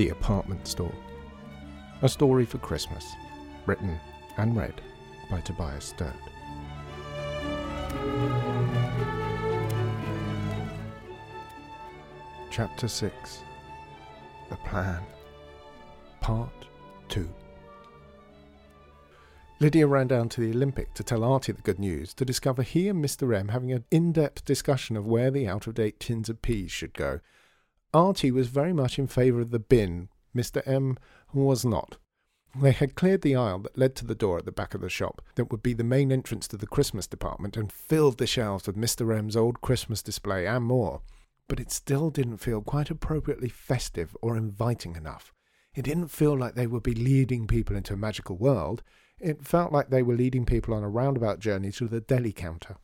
The Apartment Store. A Story for Christmas. Written and read by Tobias Sturt. Chapter 6 The Plan. Part 2 Lydia ran down to the Olympic to tell Artie the good news to discover he and Mr. M having an in depth discussion of where the out of date tins of peas should go. Artie was very much in favour of the bin, Mr. M was not. They had cleared the aisle that led to the door at the back of the shop, that would be the main entrance to the Christmas department, and filled the shelves with Mr. M's old Christmas display and more. But it still didn't feel quite appropriately festive or inviting enough. It didn't feel like they would be leading people into a magical world. It felt like they were leading people on a roundabout journey to the deli counter.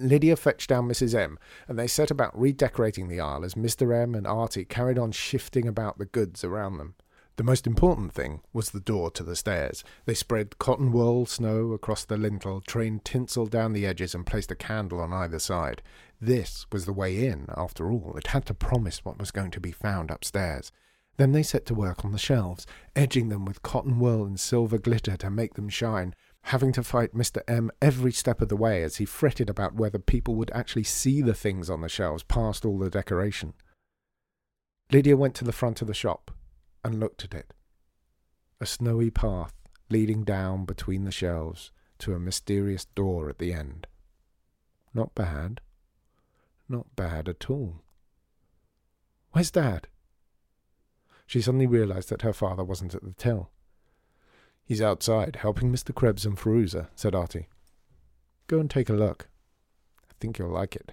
Lydia fetched down Mrs. M, and they set about redecorating the aisle as Mr. M and Artie carried on shifting about the goods around them. The most important thing was the door to the stairs. They spread cotton wool snow across the lintel, trained tinsel down the edges, and placed a candle on either side. This was the way in, after all. It had to promise what was going to be found upstairs. Then they set to work on the shelves, edging them with cotton wool and silver glitter to make them shine, having to fight Mr. M every step of the way as he fretted about whether people would actually see the things on the shelves past all the decoration. Lydia went to the front of the shop and looked at it. A snowy path leading down between the shelves to a mysterious door at the end. Not bad. Not bad at all. Where's Dad? She suddenly realized that her father wasn't at the till. He's outside, helping Mr. Krebs and Feruza, said Artie. Go and take a look. I think you'll like it.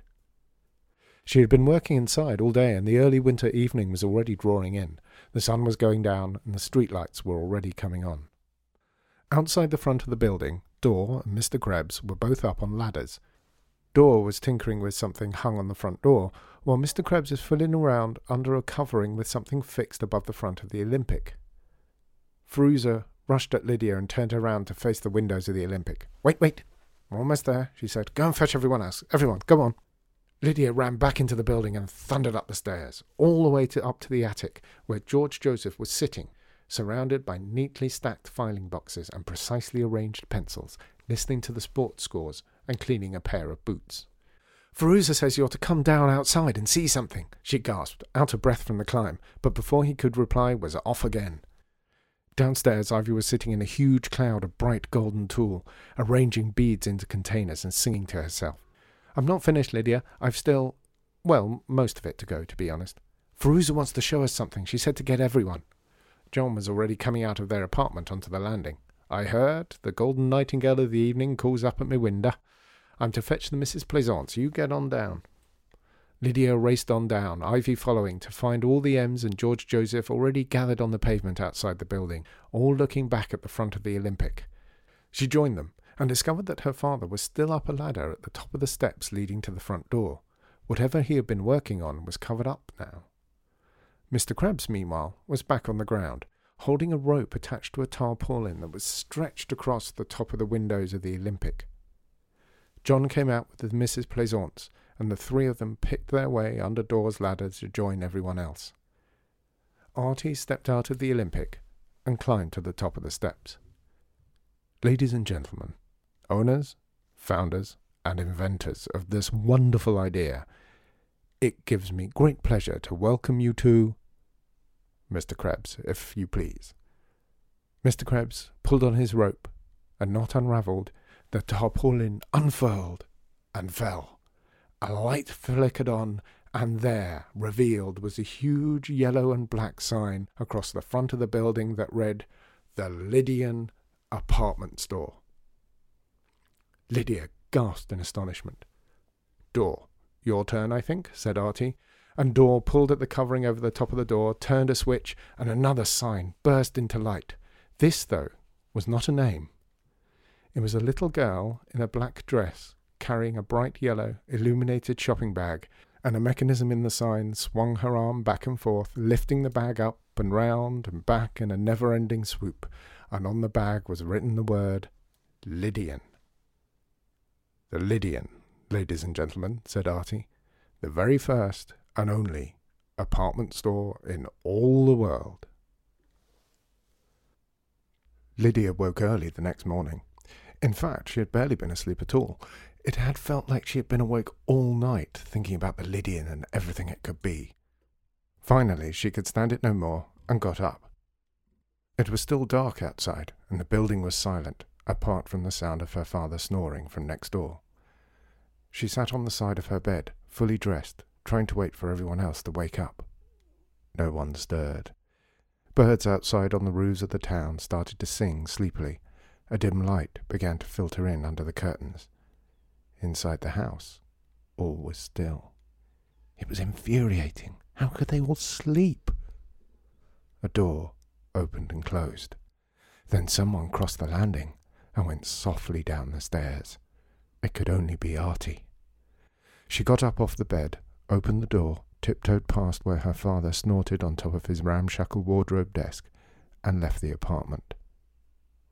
She had been working inside all day, and the early winter evening was already drawing in. The sun was going down, and the street lights were already coming on. Outside the front of the building, Dor and Mr. Krebs were both up on ladders. Dor was tinkering with something hung on the front door, while Mr. Krebs was fiddling around under a covering with something fixed above the front of the Olympic. Feruza rushed at Lydia and turned her round to face the windows of the Olympic. Wait, wait. We're almost there, she said. Go and fetch everyone else. Everyone, go on. Lydia ran back into the building and thundered up the stairs, all the way to, up to the attic, where George Joseph was sitting, surrounded by neatly stacked filing boxes and precisely arranged pencils, listening to the sports scores and cleaning a pair of boots. Feruza says you're to come down outside and see something, she gasped, out of breath from the climb, but before he could reply was off again. Downstairs, Ivy was sitting in a huge cloud of bright golden tulle, arranging beads into containers and singing to herself. I'm not finished, Lydia. I've still, well, most of it to go, to be honest. Feruza wants to show us something. She said to get everyone. John was already coming out of their apartment onto the landing. I heard the golden nightingale of the evening calls up at my window. I'm to fetch the Mrs. Plaisance. You get on down. Lydia raced on down, Ivy following, to find all the M's and George Joseph already gathered on the pavement outside the building, all looking back at the front of the Olympic. She joined them and discovered that her father was still up a ladder at the top of the steps leading to the front door. Whatever he had been working on was covered up now. Mr. Krebs, meanwhile, was back on the ground, holding a rope attached to a tarpaulin that was stretched across the top of the windows of the Olympic. John came out with the Mrs. Plaisance and the three of them picked their way under Dor's ladder to join everyone else. Artie stepped out of the Olympic and climbed to the top of the steps. Ladies and gentlemen, owners, founders, and inventors of this wonderful idea, it gives me great pleasure to welcome you to Mr. Krebs, if you please. Mr. Krebs pulled on his rope, and not unravelled, the tarpaulin unfurled and fell. A light flickered on, and there, revealed, was a huge yellow and black sign across the front of the building that read, The Lydian Apartment Store. Lydia gasped in astonishment. Dor, your turn, I think, said Artie, and Dor pulled at the covering over the top of the door, turned a switch, and another sign burst into light. This, though, was not a name. It was a little girl in a black dress carrying a bright yellow, illuminated shopping bag, and a mechanism in the sign swung her arm back and forth, lifting the bag up and round and back in a never ending swoop, and on the bag was written the word Lydian. The Lydian, ladies and gentlemen, said Artie, the very first and only apartment store in all the world. Lydia woke early the next morning. In fact, she had barely been asleep at all. It had felt like she had been awake all night, thinking about the Lydian and everything it could be. Finally, she could stand it no more and got up. It was still dark outside, and the building was silent, apart from the sound of her father snoring from next door. She sat on the side of her bed, fully dressed, trying to wait for everyone else to wake up. No one stirred. Birds outside on the roofs of the town started to sing sleepily. A dim light began to filter in under the curtains. Inside the house, all was still. It was infuriating. How could they all sleep? A door opened and closed. Then someone crossed the landing and went softly down the stairs. It could only be Artie. She got up off the bed, opened the door, tiptoed past where her father snorted on top of his ramshackle wardrobe desk, and left the apartment.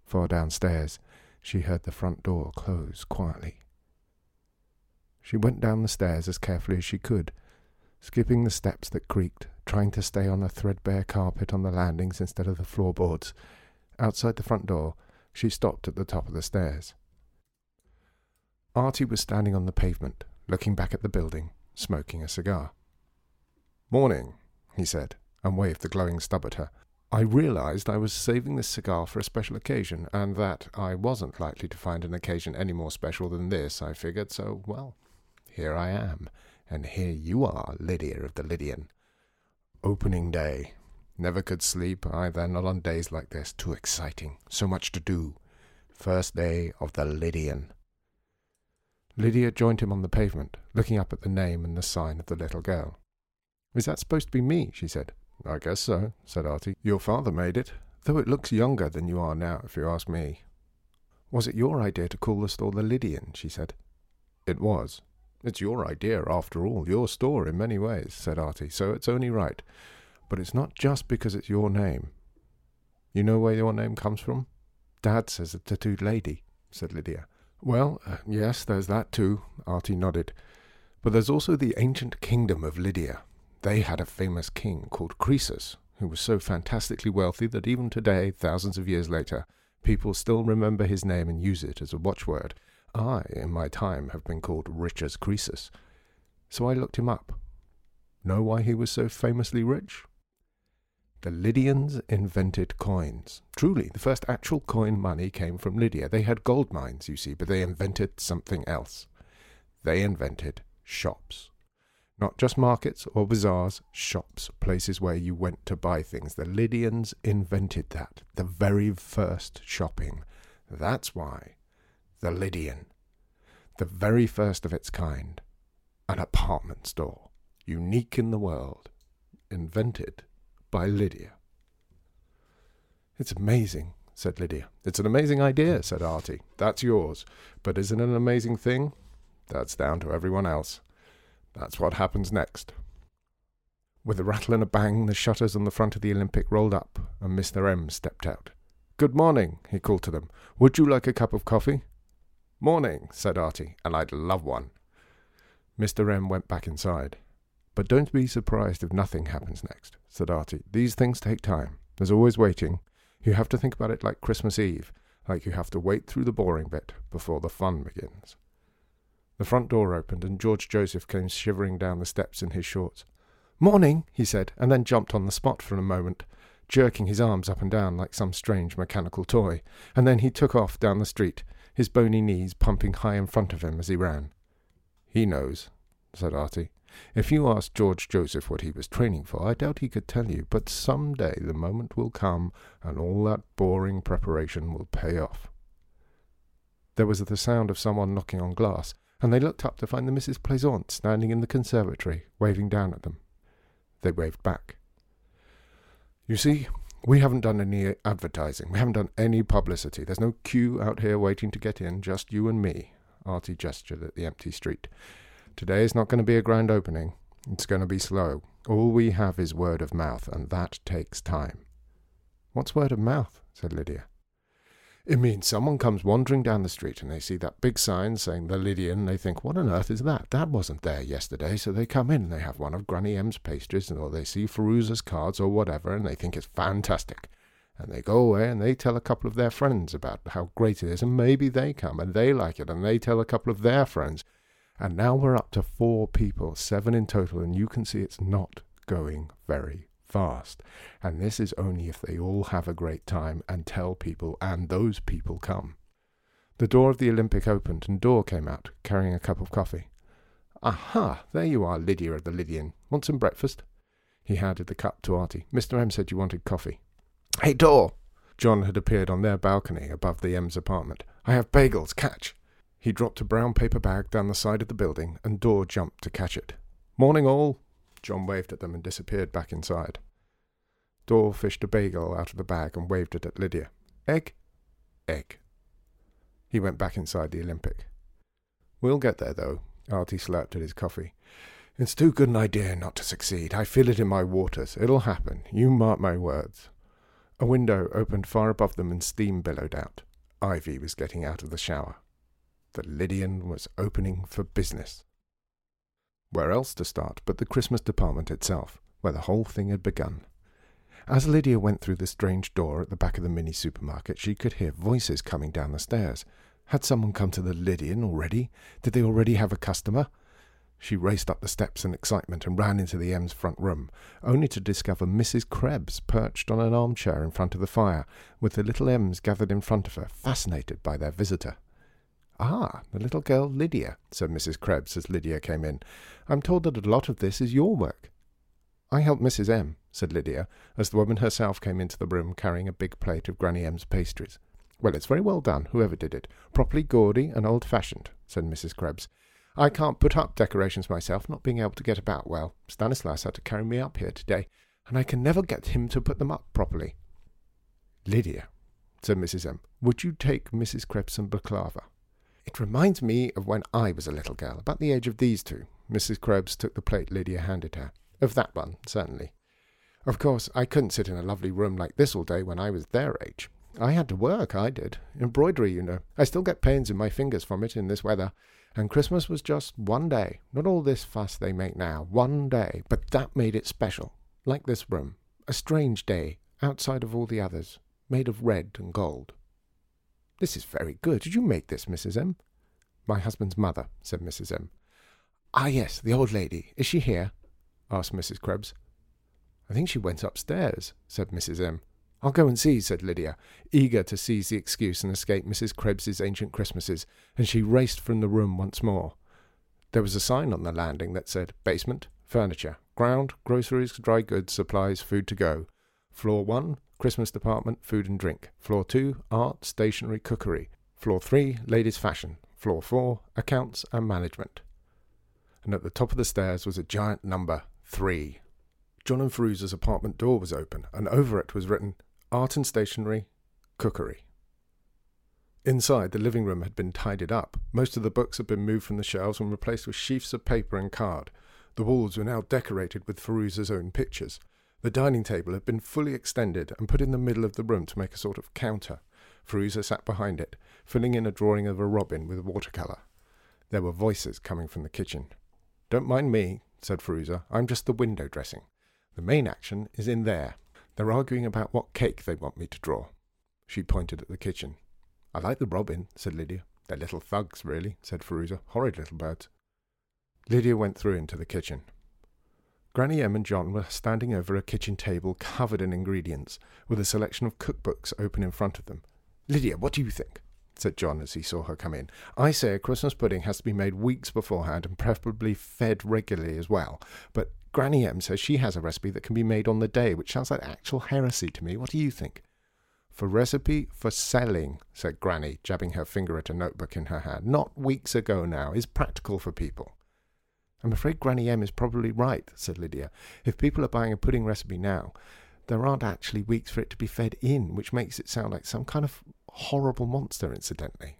Far downstairs, she heard the front door close quietly. She went down the stairs as carefully as she could, skipping the steps that creaked, trying to stay on the threadbare carpet on the landings instead of the floorboards. Outside the front door, she stopped at the top of the stairs. Artie was standing on the pavement, looking back at the building, smoking a cigar. Morning, he said, and waved the glowing stub at her. I realized I was saving this cigar for a special occasion, and that I wasn't likely to find an occasion any more special than this, I figured, so, well, here I am, and here you are, Lydia of the Lydian. Opening day. Never could sleep either, not on days like this. Too exciting. So much to do. First day of the Lydian. Lydia joined him on the pavement, looking up at the name and the sign of the little girl. Is that supposed to be me? she said. I guess so, said Artie. Your father made it, though it looks younger than you are now, if you ask me. Was it your idea to call the store the Lydian? she said. It was, it's your idea, after all, your store in many ways, said Artie, so it's only right. But it's not just because it's your name. You know where your name comes from? Dad says a tattooed lady, said Lydia. Well, uh, yes, there's that too, Artie nodded. But there's also the ancient kingdom of Lydia. They had a famous king called Croesus, who was so fantastically wealthy that even today, thousands of years later, people still remember his name and use it as a watchword. I, in my time, have been called rich as Croesus. So I looked him up. Know why he was so famously rich? The Lydians invented coins. Truly, the first actual coin money came from Lydia. They had gold mines, you see, but they invented something else. They invented shops. Not just markets or bazaars, shops, places where you went to buy things. The Lydians invented that, the very first shopping. That's why the Lydian, the very first of its kind, an apartment store, unique in the world, invented by Lydia. It's amazing, said Lydia. It's an amazing idea, said Artie. That's yours. But isn't it an amazing thing? That's down to everyone else. That's what happens next. With a rattle and a bang, the shutters on the front of the Olympic rolled up, and Mr. M stepped out. Good morning, he called to them. Would you like a cup of coffee? Morning, said Artie, and I'd love one. Mr. M went back inside. But don't be surprised if nothing happens next, said Artie. These things take time. There's always waiting. You have to think about it like Christmas Eve, like you have to wait through the boring bit before the fun begins. The front door opened, and George Joseph came shivering down the steps in his shorts. Morning, he said, and then jumped on the spot for a moment, jerking his arms up and down like some strange mechanical toy, and then he took off down the street, his bony knees pumping high in front of him as he ran. He knows, said Artie. If you asked George Joseph what he was training for, I doubt he could tell you, but some day the moment will come and all that boring preparation will pay off. There was the sound of someone knocking on glass, and they looked up to find the Misses Plaisant standing in the conservatory, waving down at them. They waved back. You see, we haven't done any advertising. We haven't done any publicity. There's no queue out here waiting to get in, just you and me. Artie gestured at the empty street. Today is not going to be a grand opening. It's going to be slow. All we have is word of mouth, and that takes time. What's word of mouth? said Lydia. It means someone comes wandering down the street and they see that big sign saying the Lydian and they think, what on earth is that? That wasn't there yesterday. So they come in and they have one of Granny M's pastries or they see Firuza's cards or whatever and they think it's fantastic. And they go away and they tell a couple of their friends about how great it is and maybe they come and they like it and they tell a couple of their friends. And now we're up to four people, seven in total, and you can see it's not going very fast. And this is only if they all have a great time and tell people, and those people come. The door of the Olympic opened, and Dor came out, carrying a cup of coffee. Aha, there you are, Lydia of the Lydian. Want some breakfast? He handed the cup to Artie. Mr. M said you wanted coffee. Hey, Dor! John had appeared on their balcony above the M's apartment. I have bagels, catch! He dropped a brown paper bag down the side of the building, and Dor jumped to catch it. Morning, all! John waved at them and disappeared back inside. Dor fished a bagel out of the bag and waved it at Lydia. Egg? Egg. He went back inside the Olympic. We'll get there, though. Artie slurped at his coffee. It's too good an idea not to succeed. I feel it in my waters. It'll happen. You mark my words. A window opened far above them and steam billowed out. Ivy was getting out of the shower. The Lydian was opening for business. Where else to start but the Christmas department itself, where the whole thing had begun? As Lydia went through the strange door at the back of the mini supermarket, she could hear voices coming down the stairs. Had someone come to the Lydian already? Did they already have a customer? She raced up the steps in excitement and ran into the M's front room, only to discover Mrs. Krebs perched on an armchair in front of the fire, with the little M's gathered in front of her, fascinated by their visitor. Ah, the little girl Lydia, said Mrs. Krebs as Lydia came in. I'm told that a lot of this is your work. I helped Mrs. M, said Lydia, as the woman herself came into the room carrying a big plate of Granny M's pastries. Well, it's very well done, whoever did it. Properly gaudy and old-fashioned, said Mrs. Krebs. I can't put up decorations myself, not being able to get about well. Stanislas had to carry me up here today, and I can never get him to put them up properly. Lydia, said Mrs. M, would you take Mrs. Krebs some baklava? It reminds me of when I was a little girl, about the age of these two. Mrs. Krebs took the plate Lydia handed her. Of that one, certainly. Of course, I couldn't sit in a lovely room like this all day when I was their age. I had to work, I did. Embroidery, you know. I still get pains in my fingers from it in this weather. And Christmas was just one day. Not all this fuss they make now. One day. But that made it special. Like this room. A strange day, outside of all the others. Made of red and gold. This is very good. Did you make this, Mrs. M? My husband's mother, said Mrs. M. Ah, yes, the old lady. Is she here? Asked Mrs. Krebs. I think she went upstairs, said Mrs. M. I'll go and see, said Lydia, eager to seize the excuse and escape Mrs. Krebs's ancient Christmases, and she raced from the room once more. There was a sign on the landing that said basement, furniture, ground, groceries, dry goods, supplies, food to go. Floor one, Christmas department, food and drink. Floor two, art, stationery, cookery. Floor three, ladies' fashion. Floor four, accounts and management. And at the top of the stairs was a giant number three. John and Firuza's apartment door was open, and over it was written Art and Stationery, Cookery. Inside, the living room had been tidied up. Most of the books had been moved from the shelves and replaced with sheafs of paper and card. The walls were now decorated with Firuza's own pictures. The dining table had been fully extended and put in the middle of the room to make a sort of counter. Firuza sat behind it, filling in a drawing of a robin with watercolour. There were voices coming from the kitchen. Don't mind me, said Firuza. I'm just the window dressing. The main action is in there. They're arguing about what cake they want me to draw. She pointed at the kitchen. I like the robin, said Lydia. They're little thugs, really, said Firuza. Horrid little birds. Lydia went through into the kitchen. Granny M and John were standing over a kitchen table covered in ingredients, with a selection of cookbooks open in front of them. Lydia, what do you think? Said John as he saw her come in. I say a Christmas pudding has to be made weeks beforehand and preferably fed regularly as well. But Granny M says she has a recipe that can be made on the day, which sounds like actual heresy to me. What do you think? For recipe for selling, said Granny, jabbing her finger at a notebook in her hand. Not weeks ago now. Is practical for people. I'm afraid Granny M is probably right, said Lydia. If people are buying a pudding recipe now, there aren't actually weeks for it to be fed in, which makes it sound like some kind of horrible monster, incidentally.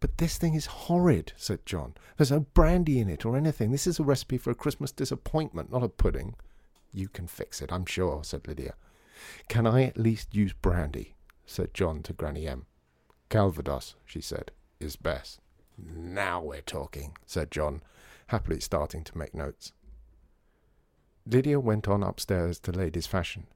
But this thing is horrid, said John. There's no brandy in it or anything. This is a recipe for a Christmas disappointment, not a pudding. You can fix it, I'm sure, said Lydia. Can I at least use brandy? said John to Granny M. Calvados, she said, is best. Now we're talking, said John, happily starting to make notes. Lydia went on upstairs to ladies' fashion.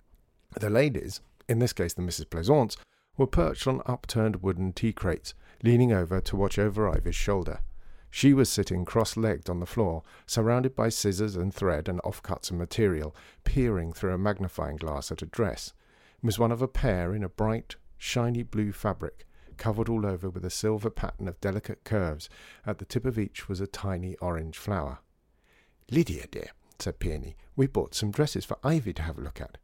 The ladies, in this case the Mrs. Plaisance, were perched on upturned wooden tea crates, leaning over to watch over Ivy's shoulder. She was sitting cross legged on the floor, surrounded by scissors and thread and offcuts of material, peering through a magnifying glass at a dress. It was one of a pair in a bright, shiny blue fabric, covered all over with a silver pattern of delicate curves. At the tip of each was a tiny orange flower. Lydia, dear, said Peony, we bought some dresses for Ivy to have a look at.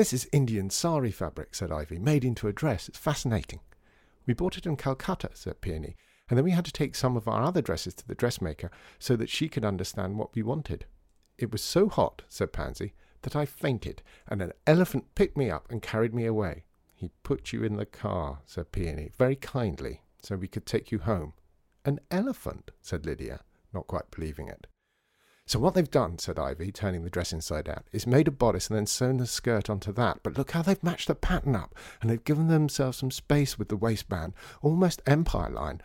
This is Indian sari fabric, said Ivy, made into a dress. It's fascinating. We bought it in Calcutta, said Peony, and then we had to take some of our other dresses to the dressmaker so that she could understand what we wanted. It was so hot, said Pansy, that I fainted, and an elephant picked me up and carried me away. He put you in the car, said Peony, very kindly, so we could take you home. An elephant, said Lydia, not quite believing it. So what they've done, said Ivy, turning the dress inside out, is made a bodice and then sewn the skirt onto that. But look how they've matched the pattern up, and they've given themselves some space with the waistband, almost empire line.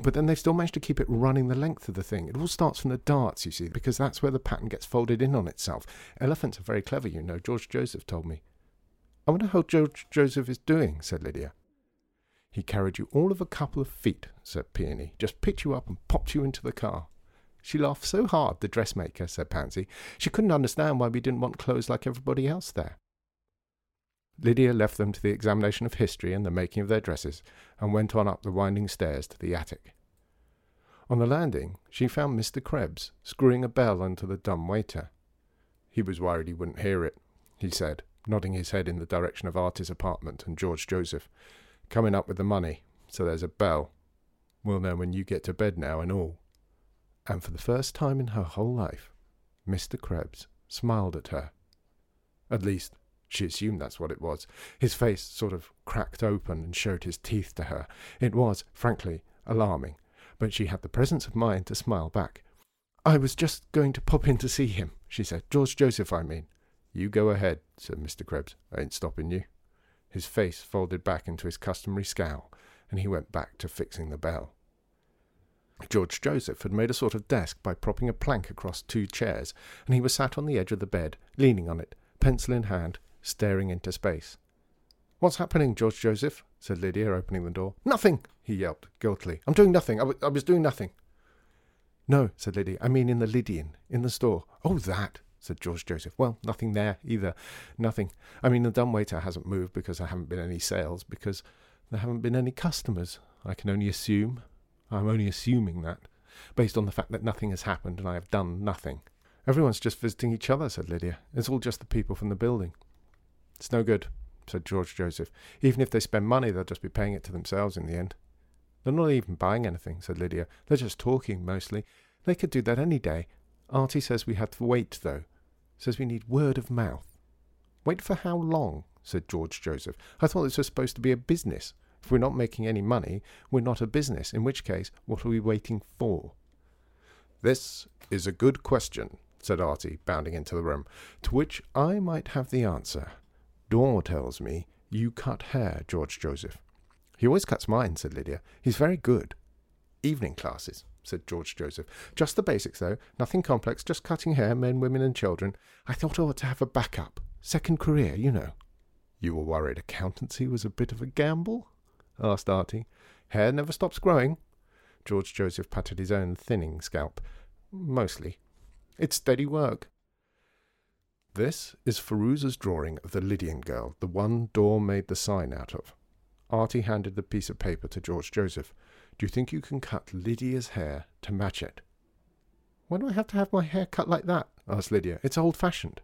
But then they've still managed to keep it running the length of the thing. It all starts from the darts, you see, because that's where the pattern gets folded in on itself. Elephants are very clever, you know. George Joseph told me. I wonder how George Joseph is doing, said Lydia. He carried you all of a couple of feet, said Peony. Just picked you up and popped you into the car. She laughed so hard, the dressmaker, said Pansy, she couldn't understand why we didn't want clothes like everybody else there. Lydia left them to the examination of history and the making of their dresses, and went on up the winding stairs to the attic. On the landing, she found Mr. Krebs screwing a bell onto the dumb waiter. He was worried he wouldn't hear it, he said, nodding his head in the direction of Artie's apartment and George Joseph. Coming up with the money, so there's a bell. We'll know when you get to bed now and all and for the first time in her whole life, Mr. Krebs smiled at her. At least, she assumed that's what it was. His face sort of cracked open and showed his teeth to her. It was, frankly, alarming, but she had the presence of mind to smile back. I was just going to pop in to see him, she said. George Joseph, I mean. You go ahead, said Mr. Krebs. I ain't stopping you. His face folded back into his customary scowl, and he went back to fixing the bell. George Joseph had made a sort of desk by propping a plank across two chairs, and he was sat on the edge of the bed, leaning on it, pencil in hand, staring into space. What's happening, George Joseph? said Lydia, opening the door. Nothing, he yelped guiltily. I'm doing nothing. I, w- I was doing nothing. No, said Lydia. I mean in the Lydian, in the store. Oh, that, said George Joseph. Well, nothing there either. Nothing. I mean, the dumbwaiter hasn't moved because there haven't been any sales, because there haven't been any customers. I can only assume. I'm only assuming that, based on the fact that nothing has happened and I have done nothing. Everyone's just visiting each other, said Lydia. It's all just the people from the building. It's no good, said George Joseph. Even if they spend money, they'll just be paying it to themselves in the end. They're not even buying anything, said Lydia. They're just talking, mostly. They could do that any day. Artie says we have to wait, though. Says we need word of mouth. Wait for how long? said George Joseph. I thought this was supposed to be a business. If we're not making any money, we're not a business, in which case, what are we waiting for? This is a good question, said Artie, bounding into the room, to which I might have the answer. Dor tells me you cut hair, George Joseph. He always cuts mine, said Lydia. He's very good. Evening classes, said George Joseph. Just the basics, though. Nothing complex, just cutting hair, men, women, and children. I thought I ought to have a backup. Second career, you know. You were worried accountancy was a bit of a gamble? Asked Artie. Hair never stops growing. George Joseph patted his own thinning scalp. Mostly. It's steady work. This is Feruza's drawing of the Lydian girl, the one Dor made the sign out of. Artie handed the piece of paper to George Joseph. Do you think you can cut Lydia's hair to match it? Why do I have to have my hair cut like that? asked Lydia. It's old fashioned.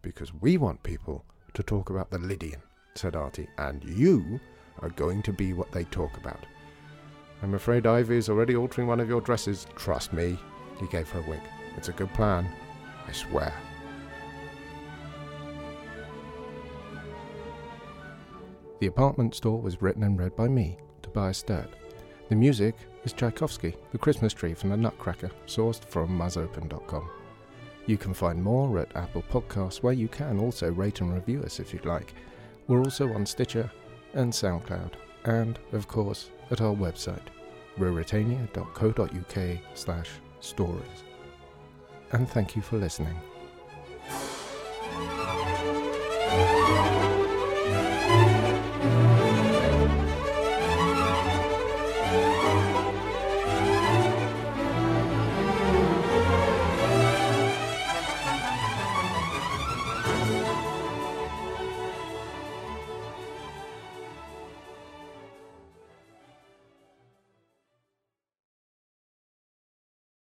Because we want people to talk about the Lydian, said Artie, and you are going to be what they talk about. I'm afraid Ivy is already altering one of your dresses. Trust me. He gave her a wink. It's a good plan. I swear. The Apartment Store was written and read by me, Tobias Sturt. The music is Tchaikovsky, The Christmas Tree from the Nutcracker, sourced from musopen.com. You can find more at Apple Podcasts, where you can also rate and review us if you'd like. We're also on Stitcher, and SoundCloud. and, of course, at our website, ruritania.co.uk slash stories. And thank you for listening.